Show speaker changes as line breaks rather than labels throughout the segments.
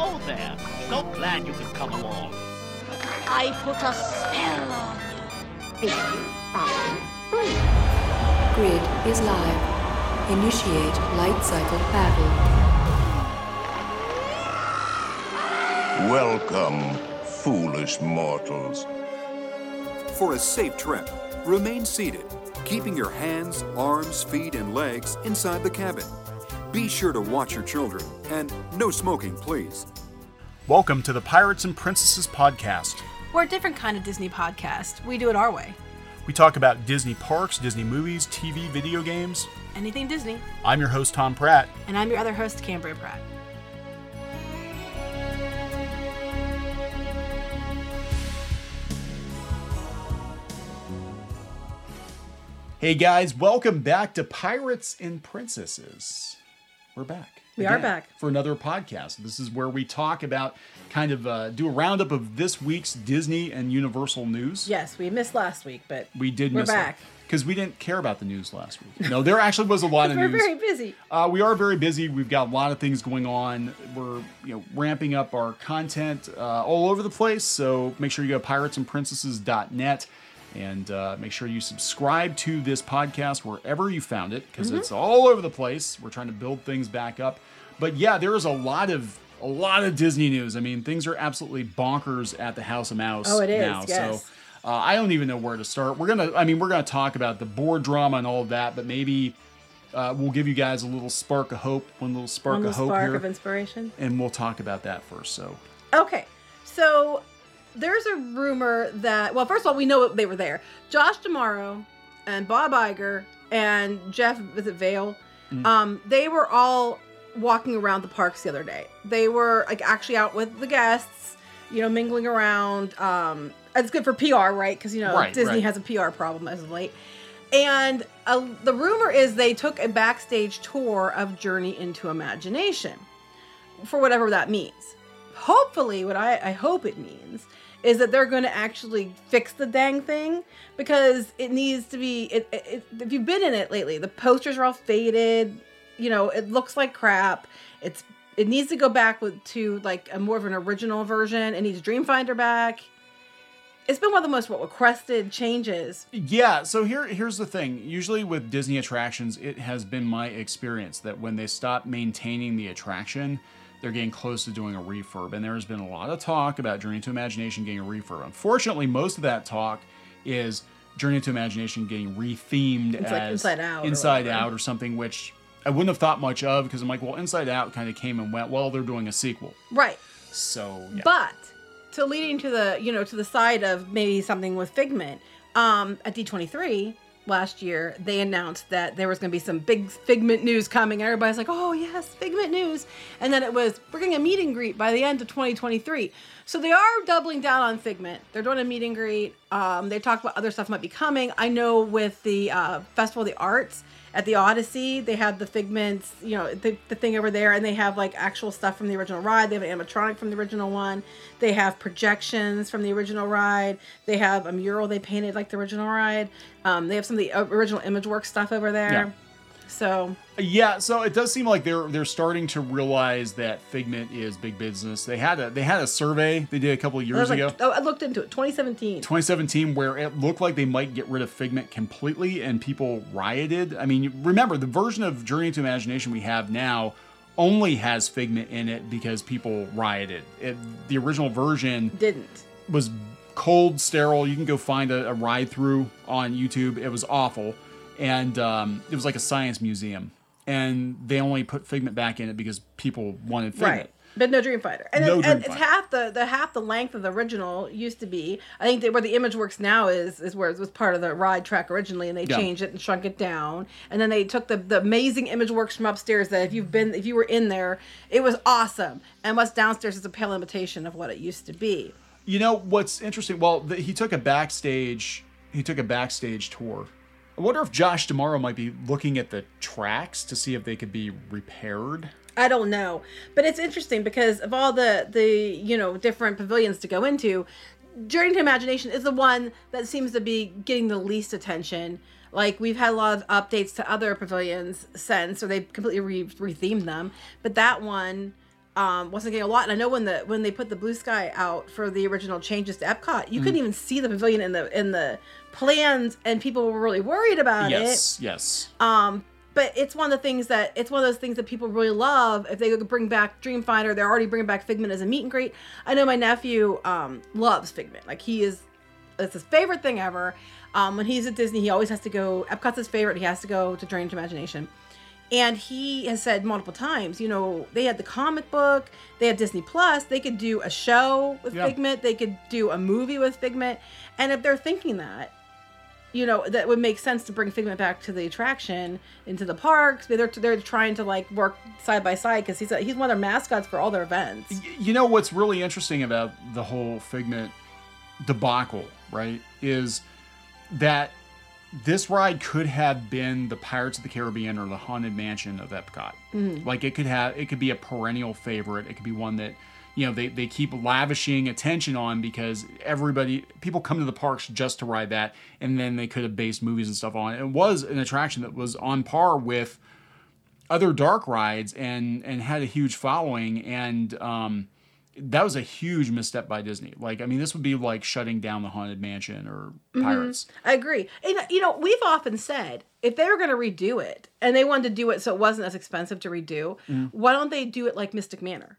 Hello there. So glad you could come along.
I put a spell on you.
Grid is live. Initiate light cycle battle.
Welcome, foolish mortals.
For a safe trip, remain seated, keeping your hands, arms, feet, and legs inside the cabin. Be sure to watch your children, and no smoking, please.
Welcome to the Pirates and Princesses podcast.
We're a different kind of Disney podcast. We do it our way.
We talk about Disney parks, Disney movies, TV, video games.
Anything Disney.
I'm your host, Tom Pratt.
And I'm your other host, Cambria Pratt.
Hey guys, welcome back to Pirates and Princesses. We're back.
We are back.
for another podcast. This is where we talk about kind of uh, do a roundup of this week's Disney and Universal news.
Yes, we missed last week, but
We did
We're
miss
back.
because we didn't care about the news last week. No, there actually was a lot of
we're
news.
very busy.
Uh, we are very busy. We've got a lot of things going on. We're you know ramping up our content uh, all over the place. So make sure you go to piratesandprincesses.net and uh, make sure you subscribe to this podcast wherever you found it because
Mm-hmm.
it's all over the place. We're trying to build things back up. But yeah, there is a lot of a lot of Disney news. I mean, things are absolutely bonkers at the House of Mouse
Oh, it is,
now.
yes.
So uh, I don't even know where to start. We're gonna, I mean, we're gonna talk about the board drama and all of that, but maybe uh, we'll give you guys a little spark of hope, one little spark
One
of hope
spark
here,
of inspiration.
and we'll talk about that first. So
Okay, so there's a rumor that, well, first of all, we know they were there. Josh D'Amaro and Bob Iger and Jeff, was it Vahle? Um, they were all walking around the parks the other day. They were like actually out with the guests, you know, mingling around. Um, it's good for PR, right? Because you know
Right,
Disney
right.
has a PR problem as of late. And uh, the rumor is they took a backstage tour of Journey into Imagination, for whatever that means. Hopefully, what I, I hope it means is that they're going to actually fix the dang thing because it needs to be. It, it, it- if you've been in it lately, the posters are all faded. You know, it looks like crap. It's it needs to go back with to like a more of an original version. It needs Dreamfinder back. It's been one of the most requested changes
yeah, so here here's the thing. Usually with Disney attractions, it has been my experience that when they stop maintaining the attraction, they're getting close to doing a refurb. And there has been a lot of talk about Journey to Imagination getting a refurb. Unfortunately, most of that talk is Journey to Imagination getting rethemed
It's
as
like Inside Out or
Inside
whatever.
Out or something, which I wouldn't have thought much of because I'm like, well, Inside Out kind of came and went. Well, they're doing a sequel,
right.
so yeah.
But to leading to the you know to the side of maybe something with Figment, um, at D23 last year they announced that there was going to be some big Figment news coming, and everybody's like, oh yes, Figment news, and then it was we're getting a meet and greet by the end of 2023. So they are doubling down on Figment. They're doing a meet and greet. Um, they talk about other stuff might be coming. I know with the uh, Festival of the Arts at the Odyssey, they have the Figments, you know, the, the thing over there, and they have like actual stuff from the original ride. They have an animatronic from the original one. They have projections from the original ride. They have a mural they painted like the original ride. Um, they have some of the uh, original ImageWorks stuff over there.
Yeah.
So
Yeah, so it does seem like they're they're starting to realize that Figment is big business. They had a they had a survey they did a couple of years
like,
ago,
oh, I looked into it. 2017.
2017, where it looked like they might get rid of Figment completely, and people rioted. I mean, remember the version of Journey to Imagination we have now only has Figment in it because people rioted. It, the original version
Didn't.
was cold, sterile. You can go find a, a ride through on YouTube. It was awful, and um, it was like a science museum. And they only put Figment back in it because people wanted Figment.
Right. But no Dreamfinder, and,
No
it- and it's half the the half the length of the original used to be. I think that where the image works now is is where it was part of the ride track originally, and they
Yeah.
changed it and shrunk it down. And then they took the the amazing image works from upstairs that if you've been if you were in there, it was awesome. And what's downstairs is a pale imitation of what it used to be.
You know what's interesting? Well, the, he took a backstage. He took a backstage tour. I wonder if Josh D'Amaro might be looking at the tracks to see if they could be repaired.
I don't know, but it's interesting because of all the the you know different pavilions to go into, Journey to Imagination is the one that seems to be getting the least attention. Like we've had a lot of updates to other pavilions since, so they completely re- rethemed them, but that one um, wasn't getting a lot. And I know when the when they put the blue sky out for the original changes to Epcot, you
Mm.
couldn't even see the pavilion in the in the plans, and people were really worried about it.
yes, yes.
Um, but it's one of the things that it's one of those things that people really love. If they could bring back Dreamfinder, they're already bringing back Figment as a meet and greet. I know my nephew um, loves Figment. Like he is, it's his favorite thing ever. Um, when he's at Disney, he always has to go. Epcot's his favorite. He has to go to Strange Imagination. And he has said multiple times, you know, they had the comic book, they had Disney Plus, they could do a show with
Yeah.
Figment, they could do a movie with Figment. And if they're thinking that, you know that would make sense to bring Figment back to the attraction into the parks. They're they're trying to like work side by side because he's a, he's one of their mascots for all their events.
You know what's really interesting about the whole Figment debacle, right? Is that this ride could have been the Pirates of the Caribbean or the Haunted Mansion of Epcot. Mm-hmm. Like it could have, it could be a perennial favorite. It could be one that you know they, they keep lavishing attention on because everybody people come to the parks just to ride that, and then they could have based movies and stuff on it. It was an attraction that was on par with other dark rides and and had a huge following and um that was a huge misstep by Disney. Like, I mean, this would be like shutting down the Haunted Mansion or Pirates.
I agree. And you know, we've often said if they were going to redo it and they wanted to do it so it wasn't as expensive to redo, why don't they do it like Mystic Manor?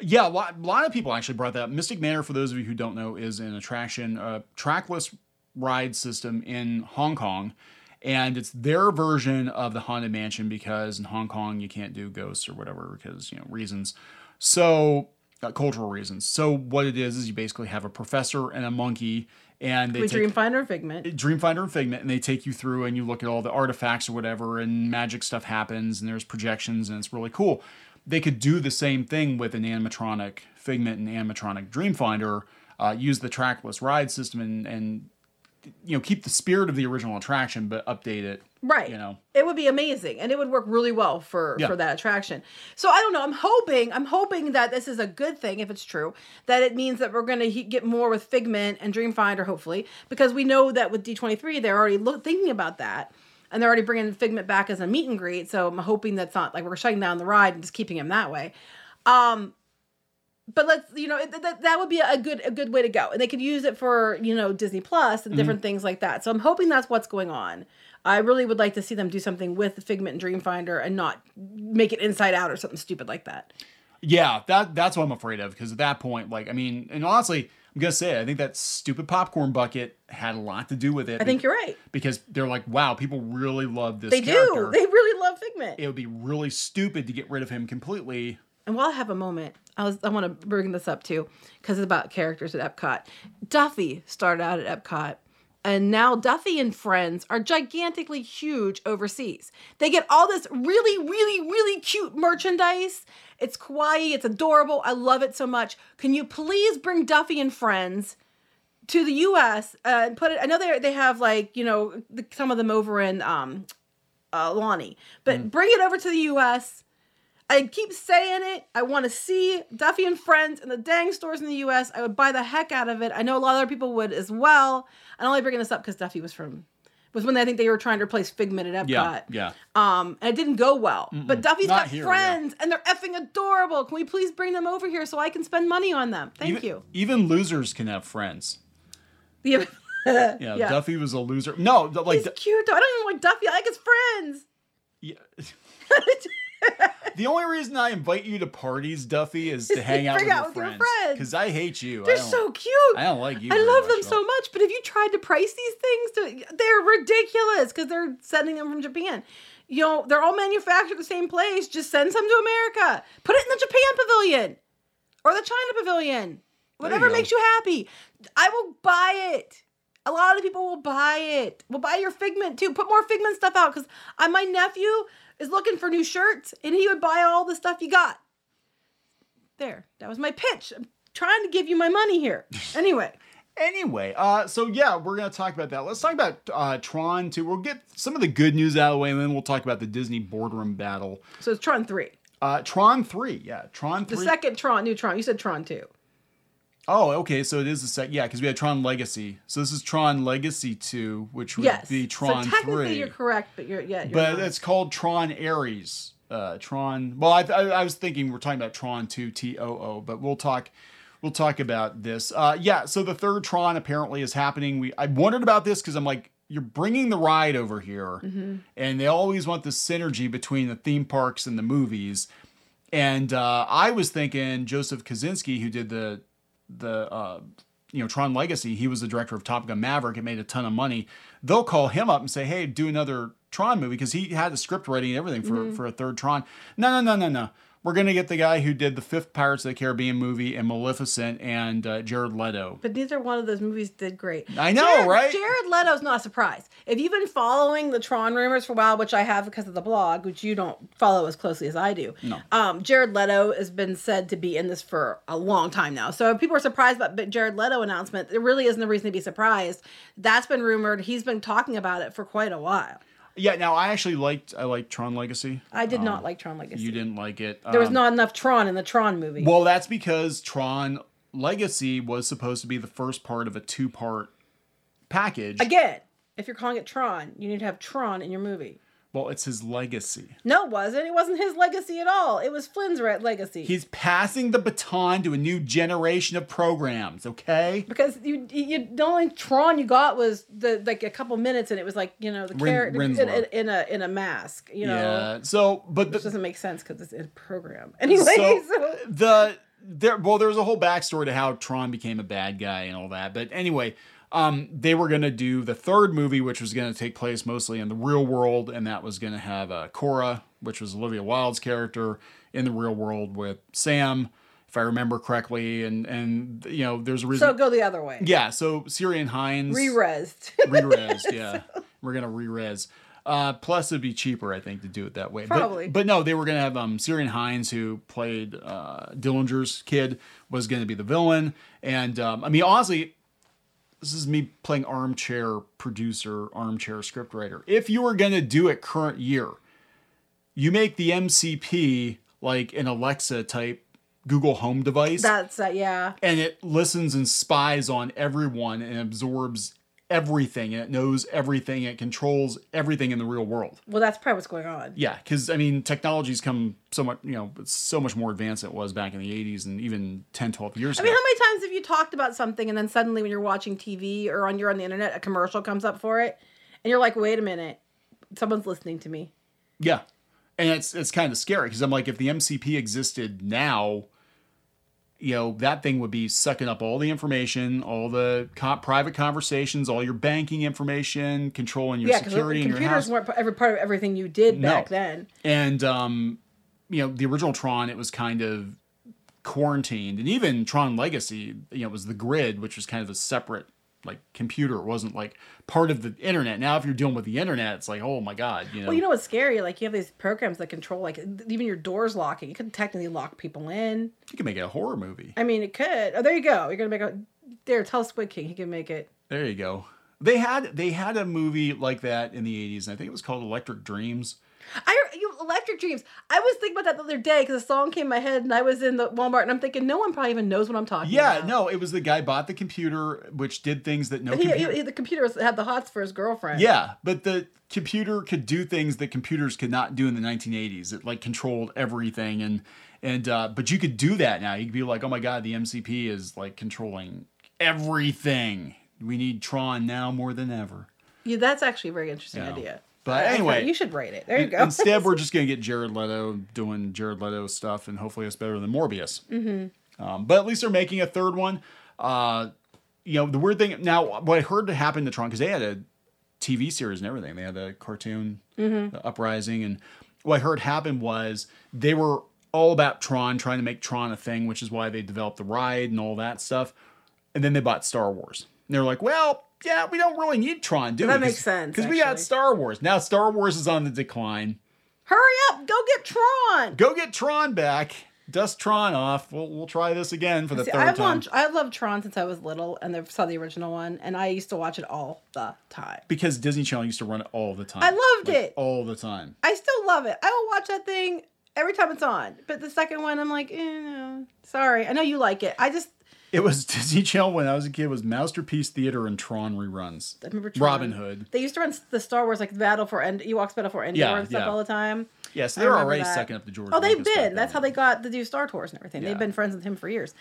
Yeah, a lot, a lot of people actually brought that up. Mystic Manor, for those of you who don't know, is an attraction, a trackless ride system in Hong Kong. And it's their version of the Haunted Mansion because in Hong Kong you can't do ghosts or whatever because, you know, reasons. So, uh, cultural reasons. So, what it is, is you basically have a professor and a monkey, and they
We
take,
Dreamfinder and Figment.
Dreamfinder and Figment, and they take you through and you look at all the artifacts or whatever, and magic stuff happens, and there's projections, and it's really cool. They could do the same thing with an animatronic Figment and animatronic Dreamfinder, uh, use the trackless ride system, and and you know keep the spirit of the original attraction, but update it.
Right.
You know.
It would be amazing and it would work really well for
Yeah.
for that attraction. So I don't know, I'm hoping I'm hoping that this is a good thing if it's true that it means that we're going to he- get more with Figment and Dreamfinder hopefully because we know that with D23 they're already look, thinking about that and they're already bringing Figment back as a meet and greet. So I'm hoping that's not like we're shutting down the ride and just keeping him that way. Um but let's you know it- that, that would be a good a good way to go and they could use it for you know disney plus and different things like that so i'm hoping that's what's going on i really would like to see them do something with figment and dreamfinder and not make it inside out or something stupid like that
Yeah, that that's what I'm afraid of because at that point, like, I mean, and honestly, I'm gonna say, I think that stupid popcorn bucket had a lot to do with it.
i think you're right
because they're like, wow, people really love this
they
character.
do they really love figment
it would be really stupid to get rid of him completely.
And while I have a moment, I was I want to bring this up too because it's about characters at Epcot. Duffy started out at Epcot, and now Duffy and friends are gigantically huge overseas. They get all this really, really, really cute merchandise. It's kawaii, it's adorable. I love it so much. Can you please bring Duffy and friends? to the U.S. Uh, and put it. I know they they have like you know the, some of them over in um, uh, Aulani, but bring it over to the U.S. I keep saying it. I want to see Duffy and Friends in the dang stores in the U.S. I would buy the heck out of it. I know a lot of other people would as well. I'm only bringing this up because Duffy was from was when I think they were trying to replace Figment at Epcot.
Yeah, yeah.
Um, and it didn't go well. But Duffy's got
here,
friends, and they're effing adorable. Can we please bring them over here so I can spend money on them? Thank
even,
you.
Even losers can have friends.
Yeah.
Yeah,
Yeah.
Duffy was a loser. No, like
He's cute though. I don't even like Duffy. I like his friends.
yeah. the only reason I invite you to parties, Duffy, is to hang out with
out
your
with your
friends.
friends.
Because I hate you.
They're so cute.
I don't like you.
I love them so much, but have you tried to price these things? To they're ridiculous because they're sending them from Japan. You know, they're all manufactured the same place. Just send some to America. Put it in the Japan pavilion or the China pavilion. Whatever
go.
makes you happy. I will buy it. A lot of people will buy it. We'll buy your figment too. Put more figment stuff out because my nephew is looking for new shirts and he would buy all the stuff you got. There, that was my pitch. I'm trying to give you my money here. Anyway,
Anyway, uh, so yeah, we're gonna talk about that. Let's talk about uh, Tron too. We'll get some of the good news out of the way, and then we'll talk about the Disney boardroom battle.
so it's Tron 3.
Uh, Tron three, yeah, Tron
The second Tron, new Tron. You said Tron 2.
Oh, okay, so it is the second. Yeah, because we had Tron Legacy. So this is Tron Legacy two, which would
Yes.
be Tron
so technically
three.
you're correct, but you're, yeah. You're
but
not.
it's called Tron Ares. uh, Tron. Well, I, I, I was thinking we're talking about Tron 2 T O O, but we'll talk. We'll talk about this. Uh, yeah, so the third Tron apparently is happening. We I wondered about this because I'm like, you're bringing the ride over here, and they always want the synergy between the theme parks and the movies. And uh, I was thinking Joseph Kosinski, who did the the uh, you know Tron Legacy, he was the director of Top Gun Maverick. It made a ton of money. They'll call him up and say, "Hey, do another Tron movie," because he had the script ready and everything for for a third Tron. No, no, no, no, no. We're gonna get the guy who did the fifth Pirates of the Caribbean movie and Maleficent and uh, Jared Leto.
But neither one of those movies did great.
I know,
Jared,
right?
Jared Leto's not a surprise. If you've been following the Tron rumors for a while, which I have because of the blog, which you don't follow as closely as I do,
No.
um, Jared Leto has been said to be in this for a long time now. So if people are surprised about the Jared Leto announcement, there really isn't a reason to be surprised. That's been rumored. He's been talking about it for quite a while.
Yeah, now I actually liked I liked Tron Legacy.
I did not like Tron Legacy.
You didn't like it.
There was
Um,
not enough Tron in the Tron movie.
Well, that's because Tron Legacy was supposed to be the first part of a two part package.
Again, if you're calling it Tron, you need to have Tron in your movie.
Well, it's his legacy.
No, it wasn't. It wasn't his legacy at all. It was Flynn's legacy.
He's passing the baton to a new generation of programs, okay?
because you, you the only Tron you got was the like a couple minutes, and it was like you know the
Rin-
character in, in, in a in a mask. You know,
Yeah. So, but this
doesn't make sense because it's a program. Anyway,
so
so,
the there well there's a whole backstory to how Tron became a bad guy and all that. But anyway, um, they were gonna do the third movie, which was gonna take place mostly in the real world, and that was gonna have uh, Quorra, which was Olivia Wilde's character in the real world with Sam, if I remember correctly, and and you know there's a reason.
so go the other way.
yeah, so Syrian Hines
Re-resed.
re-res yeah we're gonna re-res uh, plus it'd be cheaper i think to do it that way
Probably.
but, but no they were gonna have um, syrian hines who played uh, dillinger's kid was gonna be the villain and um, i mean honestly this is me playing armchair producer armchair scriptwriter if you were gonna do it current year you make the mcp like an alexa type google home device
That's uh, yeah.
and it listens and spies on everyone and absorbs everything. And it knows everything. It controls everything in the real world.
Well, that's probably what's going on.
yeah because i mean technology's come so much you know it's so much more advanced than it was back in the 80s and even 10 12 years
I
ago.
mean, how many times have you talked about something and then suddenly when you're watching TV or on you're on the internet, a commercial comes up for it, and you're like, wait a minute, someone's listening to me.
yeah. And it's it's kind of scary because i'm like if the mcp existed now you know that thing would be sucking up all the information all the co- private conversations all your banking information controlling your
Yeah,
security in your
computers
house
weren't every part of everything you did
No.
back then.
And um, you know, the original Tron, it was kind of quarantined, and even Tron Legacy, you know, was the grid, which was kind of a separate like computer. It wasn't like part of the internet. Now, if you're dealing with the internet, it's like, oh my god, you know.
Well, you know what's scary? Like you have these programs that control, like even your doors locking. You could technically lock people in.
you can make it a horror movie.
I mean, it could. Oh, there you go. You're gonna make a. There, tell Squid King he can make it.
There you go. They had they had a movie like that in the 80s, and I think it was called Electric Dreams.
I you Electric Dreams. I was thinking about that the other day because a song came in my head and I was in the Walmart and I'm thinking no one probably even knows what I'm talking
Yeah,
about.
no, it was the guy bought the computer, which did things that no
He,
computer.
he, the computer had the hots for his girlfriend.
Yeah, but the computer could do things that computers could not do in the 1980s. It like controlled everything, and and uh, but you could do that now. You could be like, oh my god, the MCP is like controlling everything. We need Tron now more than ever.
Yeah, that's actually a very interesting
Yeah.
idea.
But anyway.
you should rate it. There you go.
Instead, we're just gonna get Jared Leto doing Jared Leto stuff, and hopefully it's better than Morbius. Mm-hmm. Um, but at least they're making a third one. Uh, you know, the weird thing now, what I heard happened to Tron because they had a TV series and everything. They had a cartoon, the Uprising, and what I heard happen was they were all about Tron, trying to make Tron a thing, which is why they developed the ride and all that stuff. And then they bought Star Wars. And they're like, well, yeah, we don't really need Tron, do we?
That makes sense,
Because we got. Star Wars. Now Star Wars is on the decline.
Hurry up, go get Tron.
Go get Tron back. Dust Tron off. We'll, we'll try this again for the
See,
3rd
I've
time.
loved, I loved Tron since I was little, and I saw the original one, and I used to watch it all the time.
because Disney Channel used to run it all the time.
I loved
Like,
it.
all the time.
I still love it. I will watch that thing every time it's on. But the second one, I'm like, eh, no, sorry. I know you like it. I just,
It was Disney Channel when I was a kid. Was Masterpiece Theater and Tron reruns.
I remember Tron.
Robin Hood.
They used to run the Star Wars like Battle for End, Ewoks Battle for Endor
Yeah,
and stuff
yeah.
all the time.
Yes,
I
they're
remember
already
that.
sucking up the George.
Oh, they've
Lucas
been. That's how they got to do Star Tours and everything.
Yeah.
They've been friends with him for years.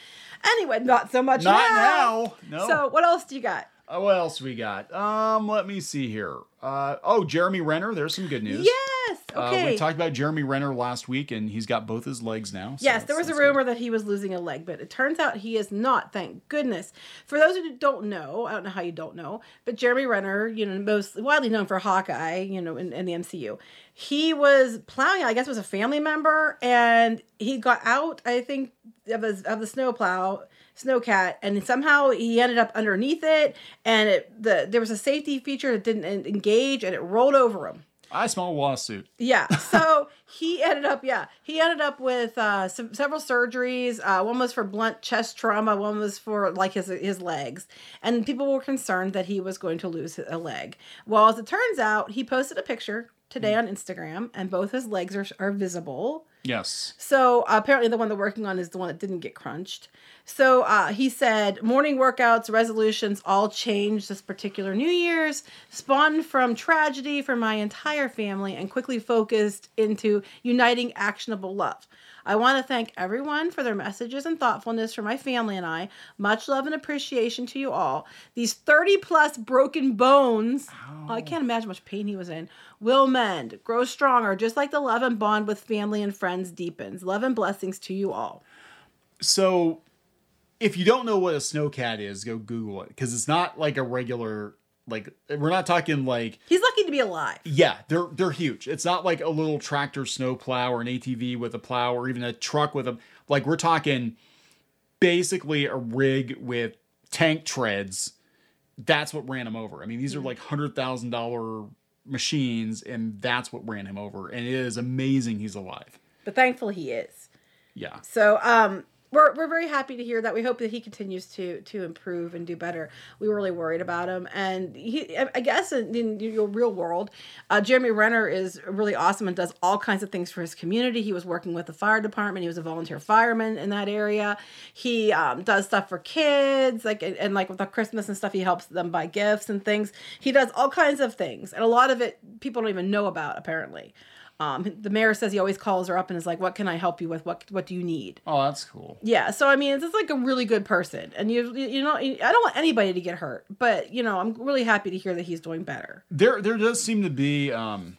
Anyway, not so much
Not
now.
now. No.
So, what else do you got?
Uh, what else we got? Um, let me see here. Uh, oh, Jeremy Renner. There's some good news.
Yes.
Uh,
Okay.
we talked about Jeremy Renner last week, and he's got both his legs now. so
Yes, there was a
that's good.
rumor that he was losing a leg, but it turns out he is not. Thank goodness. For those who don't know, I don't know how you don't know, but Jeremy Renner, you know, most widely known for Hawkeye, you know, in, in the MCU, he was plowing. I guess was a family member, and he got out. I think of his, of the snow plow. Snowcat, and somehow he ended up underneath it, and it the there was a safety feature that didn't engage, and it rolled over him.
I smell a lawsuit.
Yeah. So he ended up, yeah, he ended up with uh, some, several surgeries. Uh, one was for blunt chest trauma. One was for like his his legs, and people were concerned that he was going to lose a leg. Well, as it turns out, he posted a picture today on Instagram, and both his legs are are visible.
Yes.
So uh, apparently, the one they're working on is the one that didn't get crunched. So uh, he said, morning workouts, resolutions all changed this particular New Year's, spawned from tragedy for my entire family, and quickly focused into uniting actionable love. I want to thank everyone for their messages and thoughtfulness for my family and I. Much love and appreciation to you all. These 30 plus broken bones, I can't imagine much pain he was in, will mend, grow stronger, just like the love and bond with family and friends deepens. Love and blessings to you all.
So, if you don't know what a snowcat is, go Google it because it's not like a regular. Like we're not talking like
He's lucky to be alive.
yeah, they're they're huge. It's not like a little tractor snow plow or an ATV with a plow or even a truck with a like we're talking basically a rig with tank treads. That's what ran him over. I mean, these are like hundred thousand dollar machines, and that's what ran him over. And it is amazing he's alive.
But thankfully he is.
Yeah.
So um we're, we're very happy to hear that. We hope that he continues to to improve and do better. We were really worried about him, and he, I guess, in, in your real world, uh, Jeremy Renner is really awesome and does all kinds of things for his community. He was working with the fire department. He was a volunteer fireman in that area. He um, does stuff for kids, like and, and like with the Christmas and stuff. He helps them buy gifts and things. He does all kinds of things, and a lot of it people don't even know about apparently. Um, the mayor says he always calls her up and is like, "What can I help you with? What what do you need?"
Oh, that's cool.
Yeah, so I mean, it's just like a really good person, and you you know, I don't want anybody to get hurt, but you know, I'm really happy to hear that he's doing better.
there there does seem to be um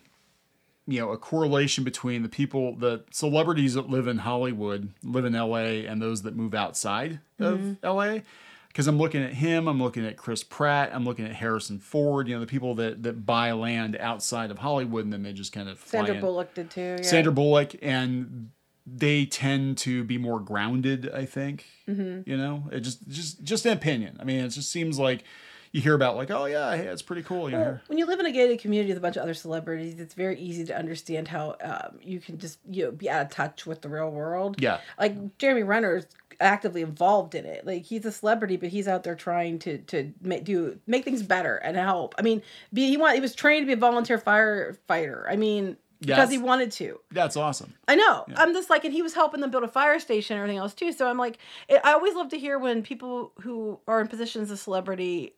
you know a correlation between the people the celebrities that live in hollywood live in la and those that move outside of la because i'm looking at him i'm looking at chris pratt i'm looking at harrison ford you know the people that that buy land outside of hollywood and then they just kind of fly
Sandra
in.
Bullock did too. Yeah.
sandra bullock and they tend to be more grounded i think
Mm-hmm.
you know it just just just an opinion i mean it just seems like you hear about like oh yeah hey, it's pretty cool you know
when you live in a gated community with a bunch of other celebrities, it's very easy to understand how um, you can just you know be out of touch with the real world.
Yeah.
like Jeremy Renner is actively involved in it. Like he's a celebrity, but he's out there trying to to make do make things better and help. I mean, be he want he was trained to be a volunteer firefighter. I mean. Because he wanted to.
that's awesome
I know. I'm just like, and he was helping them build a fire station and everything else too. So I'm like, it, I always love to hear when people who are in positions of celebrity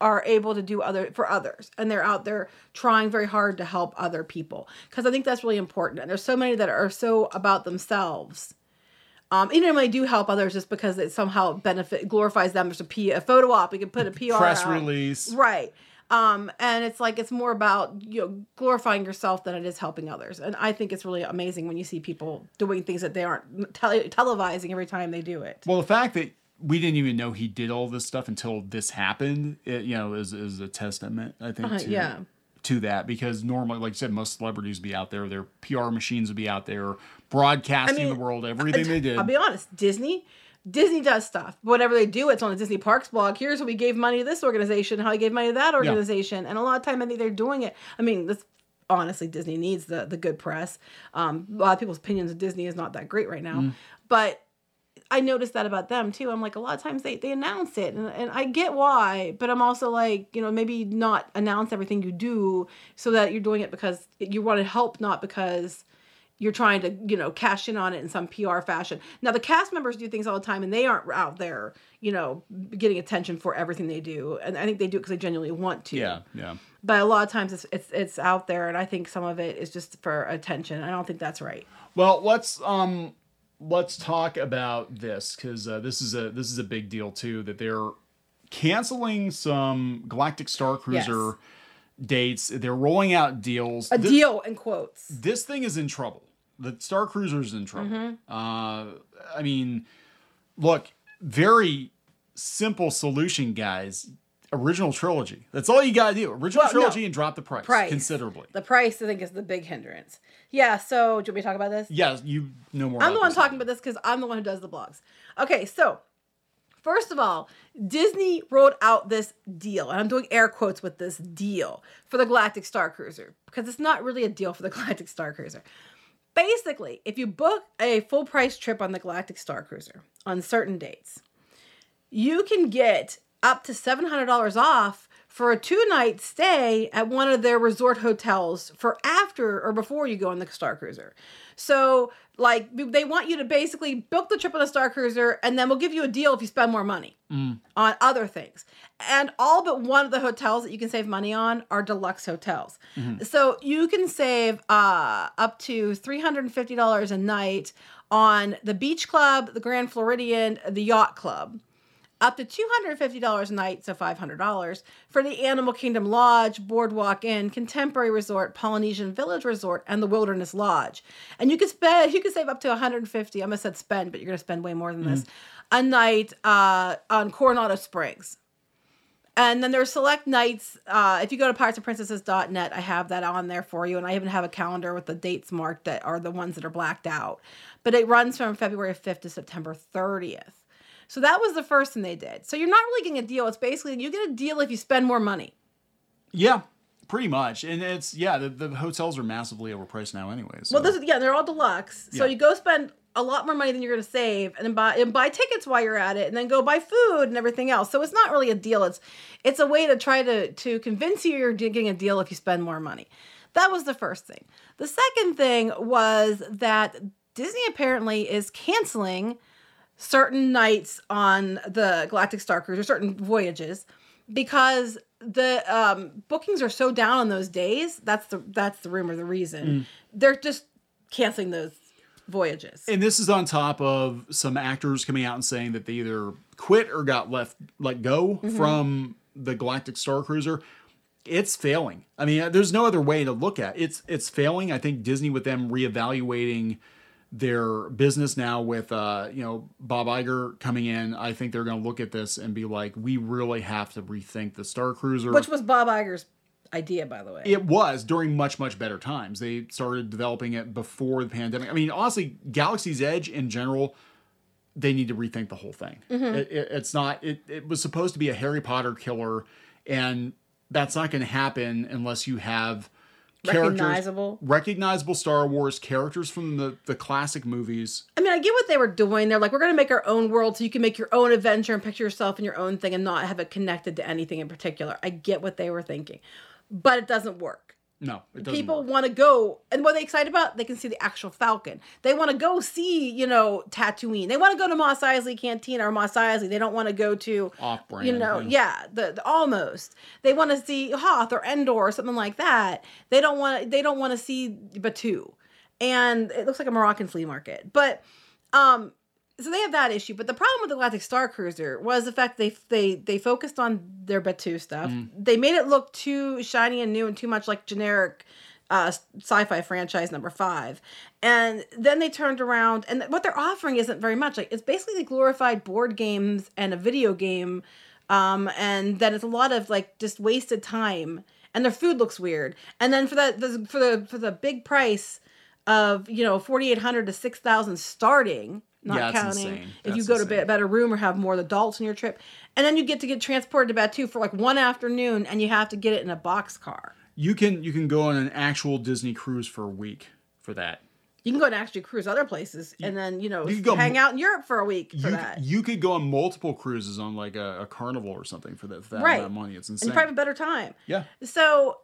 are able to do other for others and they're out there trying very hard to help other people because I think that's really important. And there's so many that are so about themselves. Um, even when they do help others, just because it somehow benefit glorifies them. There's a, P, a photo op. We can put a PR
press
out.
release
Right. Um, and it's like it's more about you know glorifying yourself than it is helping others. And I think it's really amazing when you see people doing things that they aren't tele- televising every time they do it.
Well, the fact that we didn't even know he did all this stuff until this happened, it, you know, is, is a testament, I think,
Uh,
to,
yeah.
to that. Because normally, like I said, most celebrities would be out there, their PR machines would be out there broadcasting the world, everything they did.
I'll be honest, Disney. Disney does stuff. Whatever they do, it's on the Disney Parks blog. Here's what we gave money to this organization, how we gave money to that organization, and a lot of time I think they're doing it. I mean, this honestly, Disney needs the the good press. Um, a lot of people's opinions of Disney is not that great right now, but I noticed that about them too. I'm like, a lot of times they, they announce it, and, and I get why, but I'm also like, you know, maybe not announce everything you do so that you're doing it because you want to help, not because you're trying to you know cash in on it in some PR fashion. Now the cast members do things all the time, and they aren't out there you know getting attention for everything they do, and I think they do it because they genuinely want to.
Yeah, yeah.
But a lot of times it's, it's it's out there, and I think some of it is just for attention. I don't think that's right.
Well, let's um let's talk about this because uh, this is a this is a big deal too that they're canceling some Galactic Star Cruiser dates. They're rolling out deals.
A
Thi-
deal in quotes.
This thing is in trouble. The Star Cruiser is in trouble.
Mm-hmm.
Uh, I mean, look, very simple solution, guys. Original trilogy. That's all you gotta do. Original
Well, no.
trilogy and drop the price,
Price
considerably.
The price, I think, is the big hindrance. Yeah. So, do you want me to talk about this?
yeah, you know more.
I'm the one
this
talking about this because I'm the one who does the blogs. Okay, so first of all, Disney wrote out this deal, and I'm doing air quotes with this deal for the Galactic Star Cruiser because it's not really a deal for the Galactic Star Cruiser. Basically, if you book a full price trip on the Galactic Star Cruiser on certain dates, you can get up to $700 off for a two night stay at one of their resort hotels for after or before you go on the Star Cruiser. So, like, they want you to basically book the trip on the Star Cruiser and then we'll give you a deal if you spend more money on other things. And all but one of the hotels that you can save money on are deluxe hotels. So, you can save uh, up to $350 a night on the Beach Club, the Grand Floridian, the Yacht Club up to $250 a night, so $500 for the Animal Kingdom Lodge, Boardwalk Inn, Contemporary Resort, Polynesian Village Resort, and the Wilderness Lodge. And you could spend, you could save up to $150. I almost said spend, but you're going to spend way more than this. A night uh, on Coronado Springs. And then there are select nights. Uh, if you go to piratesandprincesses.net, I have that on there for you. And I even have a calendar with the dates marked that are the ones that are blacked out. But it runs from February 5th to September 30th. So that was the first thing they did. So you're not really getting a deal. It's basically you get a deal if you spend more money.
Yeah, pretty much. And it's yeah, the, the hotels are massively overpriced now, anyways.
Well, this is yeah, they're all deluxe. So
Yeah.
you go spend a lot more money than you're going to save, and then buy and buy tickets while you're at it, and then go buy food and everything else. So it's not really a deal. It's it's a way to try to to convince you you're getting a deal if you spend more money. That was the first thing. The second thing was that Disney apparently is canceling certain nights on the Galactic Star Cruiser, certain voyages, because the um, bookings are so down on those days. That's the that's the rumor, the reason they're just canceling those voyages.
and this is on top of some actors coming out and saying that they either quit or got left let go
Mm-hmm.
from the Galactic Star Cruiser. It's failing. I mean, there's no other way to look at it. It's it's failing. I think Disney with them reevaluating their business now with uh, you know Bob Iger coming in, I think they're going to look at this and be like, we really have to rethink the Star Cruiser.
which was Bob Iger's idea, by the way.
It was during much much better times. They started developing it before the pandemic. I mean, honestly, Galaxy's Edge in general, they need to rethink the whole thing.
Mm-hmm.
It, it- it's not. It, it was supposed to be a Harry Potter killer, and that's not going to happen unless you have
Recognizable.
recognizable Star Wars characters from the the classic movies.
I mean, I get what they were doing. They're like, we're going to make our own world so you can make your own adventure and picture yourself in your own thing and not have it connected to anything in particular. I get what they were thinking, but it doesn't work.
No, it doesn't.
People want to go, and what are they excited about? They can see the actual Falcon. They want to go see, you know, Tatooine. They want to go to Mos Eisley Cantina or Mos Eisley. They don't want to go to,
Off-brand,
you know,
yeah.
yeah, the, the almost. They want to see Hoth or Endor or something like that. They don't want. They don't want to see Batuu, and it looks like a Moroccan flea market. But, um, so they have that issue. But the problem with the Galactic Star Cruiser was the fact they they they focused on their Batuu stuff. They made it look too shiny and new and too much like generic uh, sci-fi franchise number five. And then they turned around, and what they're offering isn't very much. Like it's basically the glorified board games and a video game, um, and then it's a lot of like just wasted time. And their food looks weird. And then for that, the- for the for the big price of you know forty eight hundred to six thousand starting, not
Yeah,
counting
insane.
if you go to a better room or have more adults on your trip, and then you get to get transported to Batuu for like one afternoon, and you have to get it in a box car.
You can you can go on an actual Disney cruise for a week for that.
You can go and actually cruise other places, and then you know
you go
hang out in Europe for a week for
You,
that.
you could go on multiple cruises on like a, a carnival or something for that, for that
right,
amount of money. It's
and
insane.
you probably a better time.
yeah.
So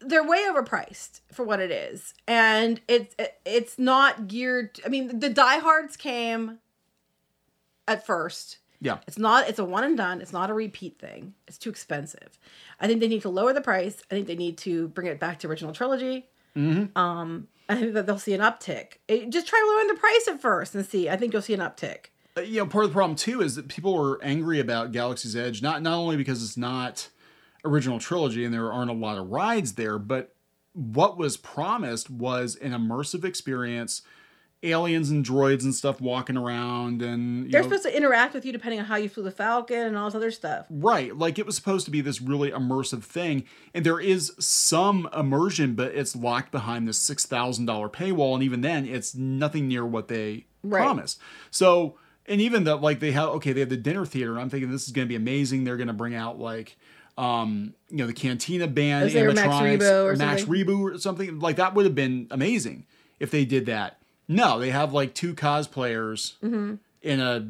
they're way overpriced for what it is, and it's it, it's not geared. I mean, the diehards came at first.
Yeah.
It's not. It's a one and done. It's not a repeat thing. It's too expensive. I think they need to lower the price. I think they need to bring it back to original trilogy. Mm-hmm. Um, I think that they'll see an uptick. It- just try lowering the price at first and see. I think you'll see an uptick.
Uh, you know, part of the problem too is that people were angry about Galaxy's Edge, not not only because it's not original trilogy and there aren't a lot of rides there, but what was promised was an immersive experience, aliens and droids and stuff walking around and you
They're
know,
supposed to interact with you depending on how you flew the Falcon and all this other stuff.
Right. Like it was supposed to be this really immersive thing. And there is some immersion, but it's locked behind this $6,000 paywall. And even then, it's nothing near what they
Right.
promised. So, and even that, like they have, okay, they have the dinner theater. And I'm thinking this is going to be amazing. They're going to bring out like, um, you know, the Cantina band,
there Max Rebo or
Max
something?
Rebo or something. Like that would have been amazing if they did that. No, they have like two cosplayers
Mm-hmm.
in a,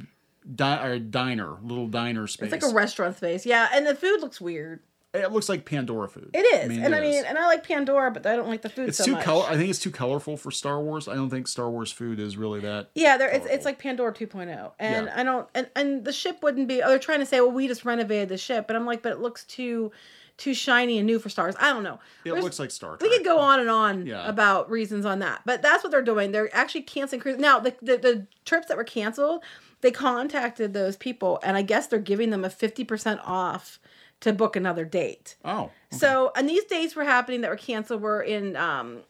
di- or diner, little diner space.
It's like a restaurant space. Yeah, and the food looks weird.
It looks like Pandora food.
It is, and
it
I mean,
is.
and I like Pandora, but I don't like the food
it's
so
too
much.
color. I think it's too colorful for Star Wars. I don't think Star Wars food is really that.
Yeah, there it's, it's like Pandora 2.0, and
Yeah.
I don't and and the ship wouldn't be. Oh, they're trying to say, well, we just renovated the ship, but I'm like, but it looks too too shiny and new for stars. I don't know.
It
There's-
looks like Star Trek.
We could go on and on
Yeah.
about reasons on that, but that's what they're doing. They're actually canceling cruises. Now, the, the the trips that were canceled, they contacted those people, and I guess they're giving them a fifty percent off to book another date.
Oh,
So, and these dates were happening that were canceled were in, um,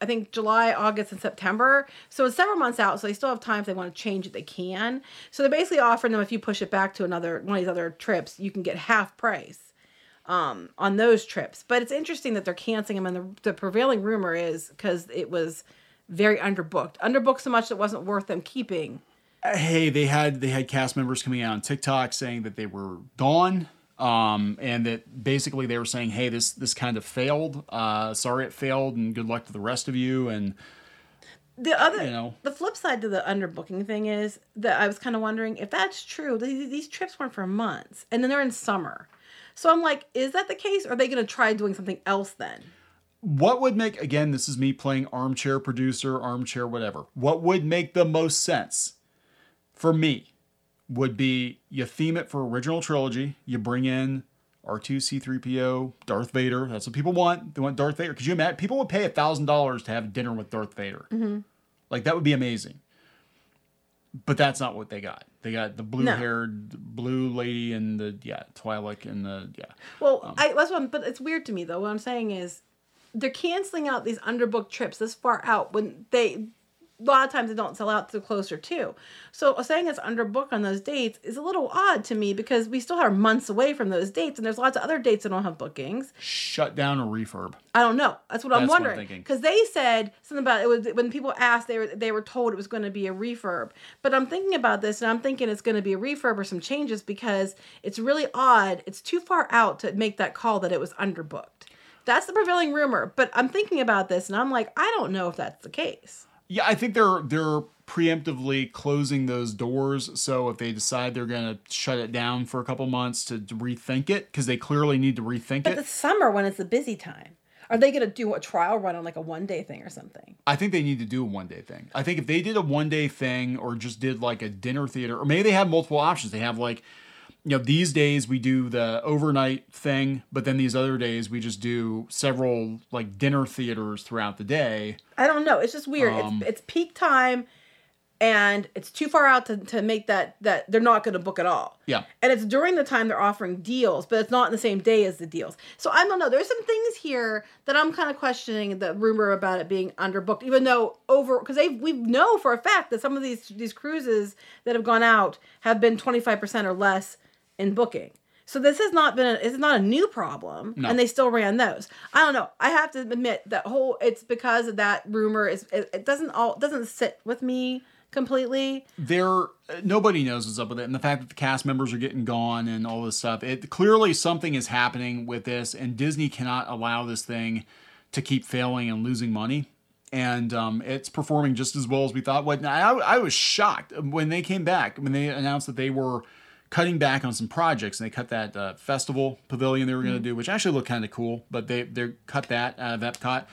I think July, August, and September. So it's several months out. So they still have time if they want to change it, they can. So they're basically offering them if you push it back to another one of these other trips, you can get half price um, on those trips. But it's interesting that they're canceling them, and the, the prevailing rumor is because it was very underbooked, underbooked so much that it wasn't worth them keeping.
hey, they had they had cast members coming out on TikTok saying that they were gone, um, and that basically they were saying, hey, this this kind of failed. Uh, sorry, it failed, and good luck to the rest of you. And
The other,
You know.
the flip side to the underbooking thing is that I was kind of wondering if that's true. These, these trips weren't for months, and then they're in summer. So I'm like, is that the case? Or are they going to try doing something else then?
what would make again? This is me playing armchair producer, armchair whatever. What would make the most sense for me would be you theme it for original trilogy. You bring in R2, C3PO, Darth Vader. That's what people want. They want Darth Vader. Could you imagine? People would pay a thousand dollars to have dinner with Darth Vader. Mm-hmm. Like that would be amazing. But that's not what they got. They got the blue-haired blue lady and the yeah Twi'lek and the yeah.
Well, um, I that's what. I'm, but it's weird to me though. What I'm saying is, they're canceling out these underbooked trips this far out when they. A lot of times they don't sell out to closer to. So saying it's underbooked on those dates is a little odd to me because we still are months away from those dates, and there's lots of other dates that don't have bookings.
Shut down a refurb.
I don't know. That's what I'm
That's I'm
wondering. Because they said something about it was when people asked, they were they were told it was going to be a refurb. But I'm thinking about this, and I'm thinking it's going to be a refurb or some changes because it's really odd. It's too far out to make that call that it was underbooked. That's the prevailing rumor. But I'm thinking about this, and I'm like, I don't know if that's the case.
Yeah, I think they're they're preemptively closing those doors. So if they decide they're going to shut it down for a couple months to, to rethink it, because they clearly need to rethink
But
it.
But the summer when it's the busy time, are they going to do a trial run on like a one day thing or something?
I think they need to do a one day thing. I think if they did a one day thing or just did like a dinner theater, or maybe they have multiple options. They have like, you know, these days we do the overnight thing, but then these other days we just do several like dinner theaters throughout the day.
I don't know. It's just weird.
Um,
it's it's peak time, and it's too far out to, to make that that they're not going to book at all.
Yeah.
And it's during the time they're offering deals, but it's not in the same day as the deals. So I don't know. There's some things here that I'm kind of questioning the rumor about it being underbooked, even though over because they we know for a fact that some of these these cruises that have gone out have been 25 percent or less in booking. So this has not been a, it's not a new problem,
No.
and they still ran those. I don't know. I have to admit that whole it's because of that rumor is it, it doesn't all doesn't sit with me completely.
there nobody knows what's up with it and the fact that the cast members are getting gone and all this stuff it clearly something is happening with this and disney cannot allow this thing to keep failing and losing money and um, it's performing just as well as we thought what I, I was shocked when they came back when they announced that they were cutting back on some projects. And they cut that uh, festival pavilion they were going to do, which actually looked kind of cool, but they they cut that out of Epcot.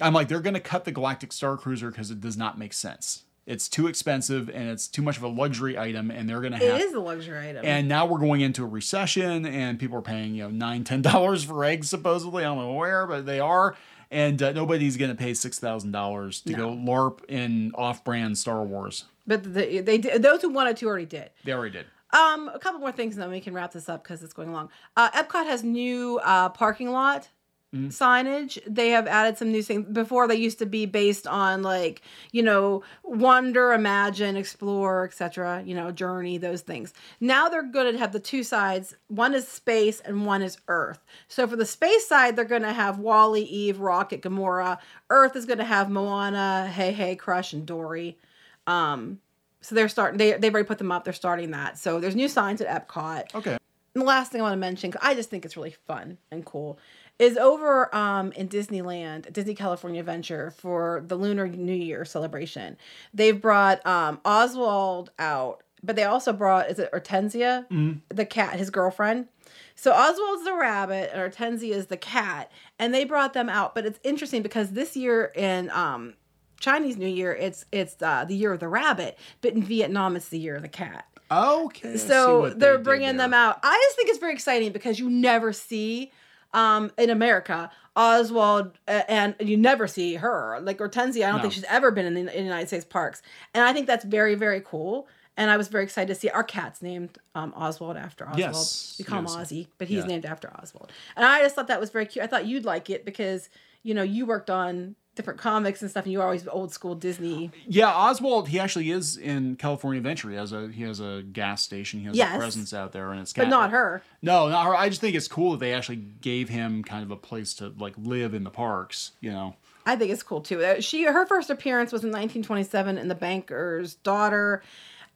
I'm like, they're going to cut the Galactic Star Cruiser because it does not make sense. It's too expensive and it's too much of a luxury item, and they're going to have.
It is a luxury item.
And now we're going into a recession, and people are paying you know nine, ten dollars for eggs supposedly. I don't know where, but they are, and uh, nobody's going to pay six thousand dollars to go LARP in off-brand Star Wars.
but the, they did, those who wanted to already did.
They already did.
Um, a couple more things, and then we can wrap this up because it's going long. Uh, Epcot has new uh, parking lot signage. They have added some new things. Before they used to be based on like you know wonder, imagine, explore, etc. You know, journey, those things. Now they're going to have the two sides. One is space and one is Earth. So for the space side, they're going to have WALL-E, Eve, Rocket, Gamora. Earth is going to have Moana, Heihei, Crush, and Dory. Um, so they're starting. They they've already put them up. They're starting that. So there's new signs at Epcot.
Okay.
And the last thing I want to mention, 'cause I just think it's really fun and cool, is over um, in Disneyland, Disney California Adventure for the Lunar New Year celebration. They've brought um, Oswald out, but they also brought is it Hortensia, the cat, his girlfriend. So Oswald's the rabbit and Hortensia is the cat, and they brought them out. But it's interesting because this year in um, Chinese New Year, it's it's uh, the year of the rabbit, but in Vietnam, it's the year of the cat
Okay.
So they're
they
bringing them out. I just think it's very exciting because you never see um in America Oswald uh, and you never see her like Hortensia. I don't
No.
think she's ever been in the, in the United States parks, and I think that's very very cool. And I was very excited to see our cat's named um, Oswald after Oswald.
Yes,
we call
yes.
him Ozzy, but he's
Yeah.
named after Oswald. And I just thought that was very cute. I thought you'd like it because you know you worked on different comics and stuff, and you were always old school Disney.
Yeah, Oswald. He actually is in California Adventure. He has a he has a gas station. He has
Yes.
a presence out there, and it's
But not her.
No, not her. I just think it's cool that they actually gave him kind of a place to like live in the parks. You know.
I think it's cool too. She her first appearance was in 1927 in The Banker's Daughter,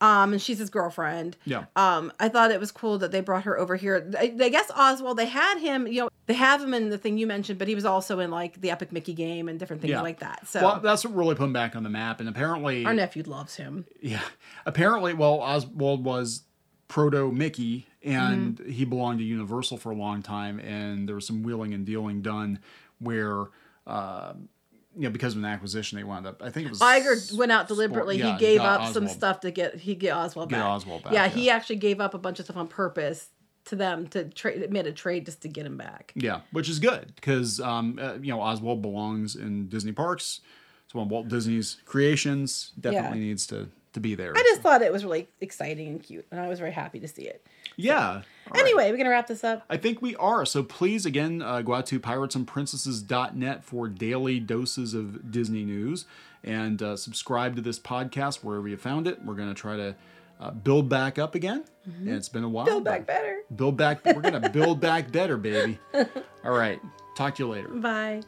um, and she's his girlfriend.
Yeah.
Um, I thought it was cool that they brought her over here. I, I guess Oswald they had him. You know, they have him in the thing you mentioned, but he was also in like the Epic Mickey game and different things
Yeah.
like that. So
Well, that's what really put him back on the map. And apparently,
our nephew loves him.
yeah, apparently, well, Oswald was proto Mickey, and
Mm-hmm.
he belonged to Universal for a long time. And there was some wheeling and dealing done where. Uh, you know, because of an acquisition, they wound up. I think it was
Iger went out deliberately.
yeah,
he gave up some stuff to get he get Oswald
Get
back.
Oswald back,
Yeah,
yeah.
he actually gave up a bunch of stuff on purpose to them to trade made a trade just to get him back.
Yeah, which is good because um, uh, you know Oswald belongs in Disney parks. It's one of Walt Disney's creations. Definitely
Yeah.
needs to to be there.
I just thought it was really exciting and cute, and I was very happy to see it.
Yeah. All right.
Anyway, we're gonna wrap this up.
I think we are. So please, again, uh, go out to piratesandprincesses.net for daily doses of Disney news and uh, subscribe to this podcast wherever you found it. We're going to try to uh, build back up again. And it's been a while.
Mm-hmm. Build back better.
Build back. We're going to build back better, baby. All right. Talk to you later.
Bye.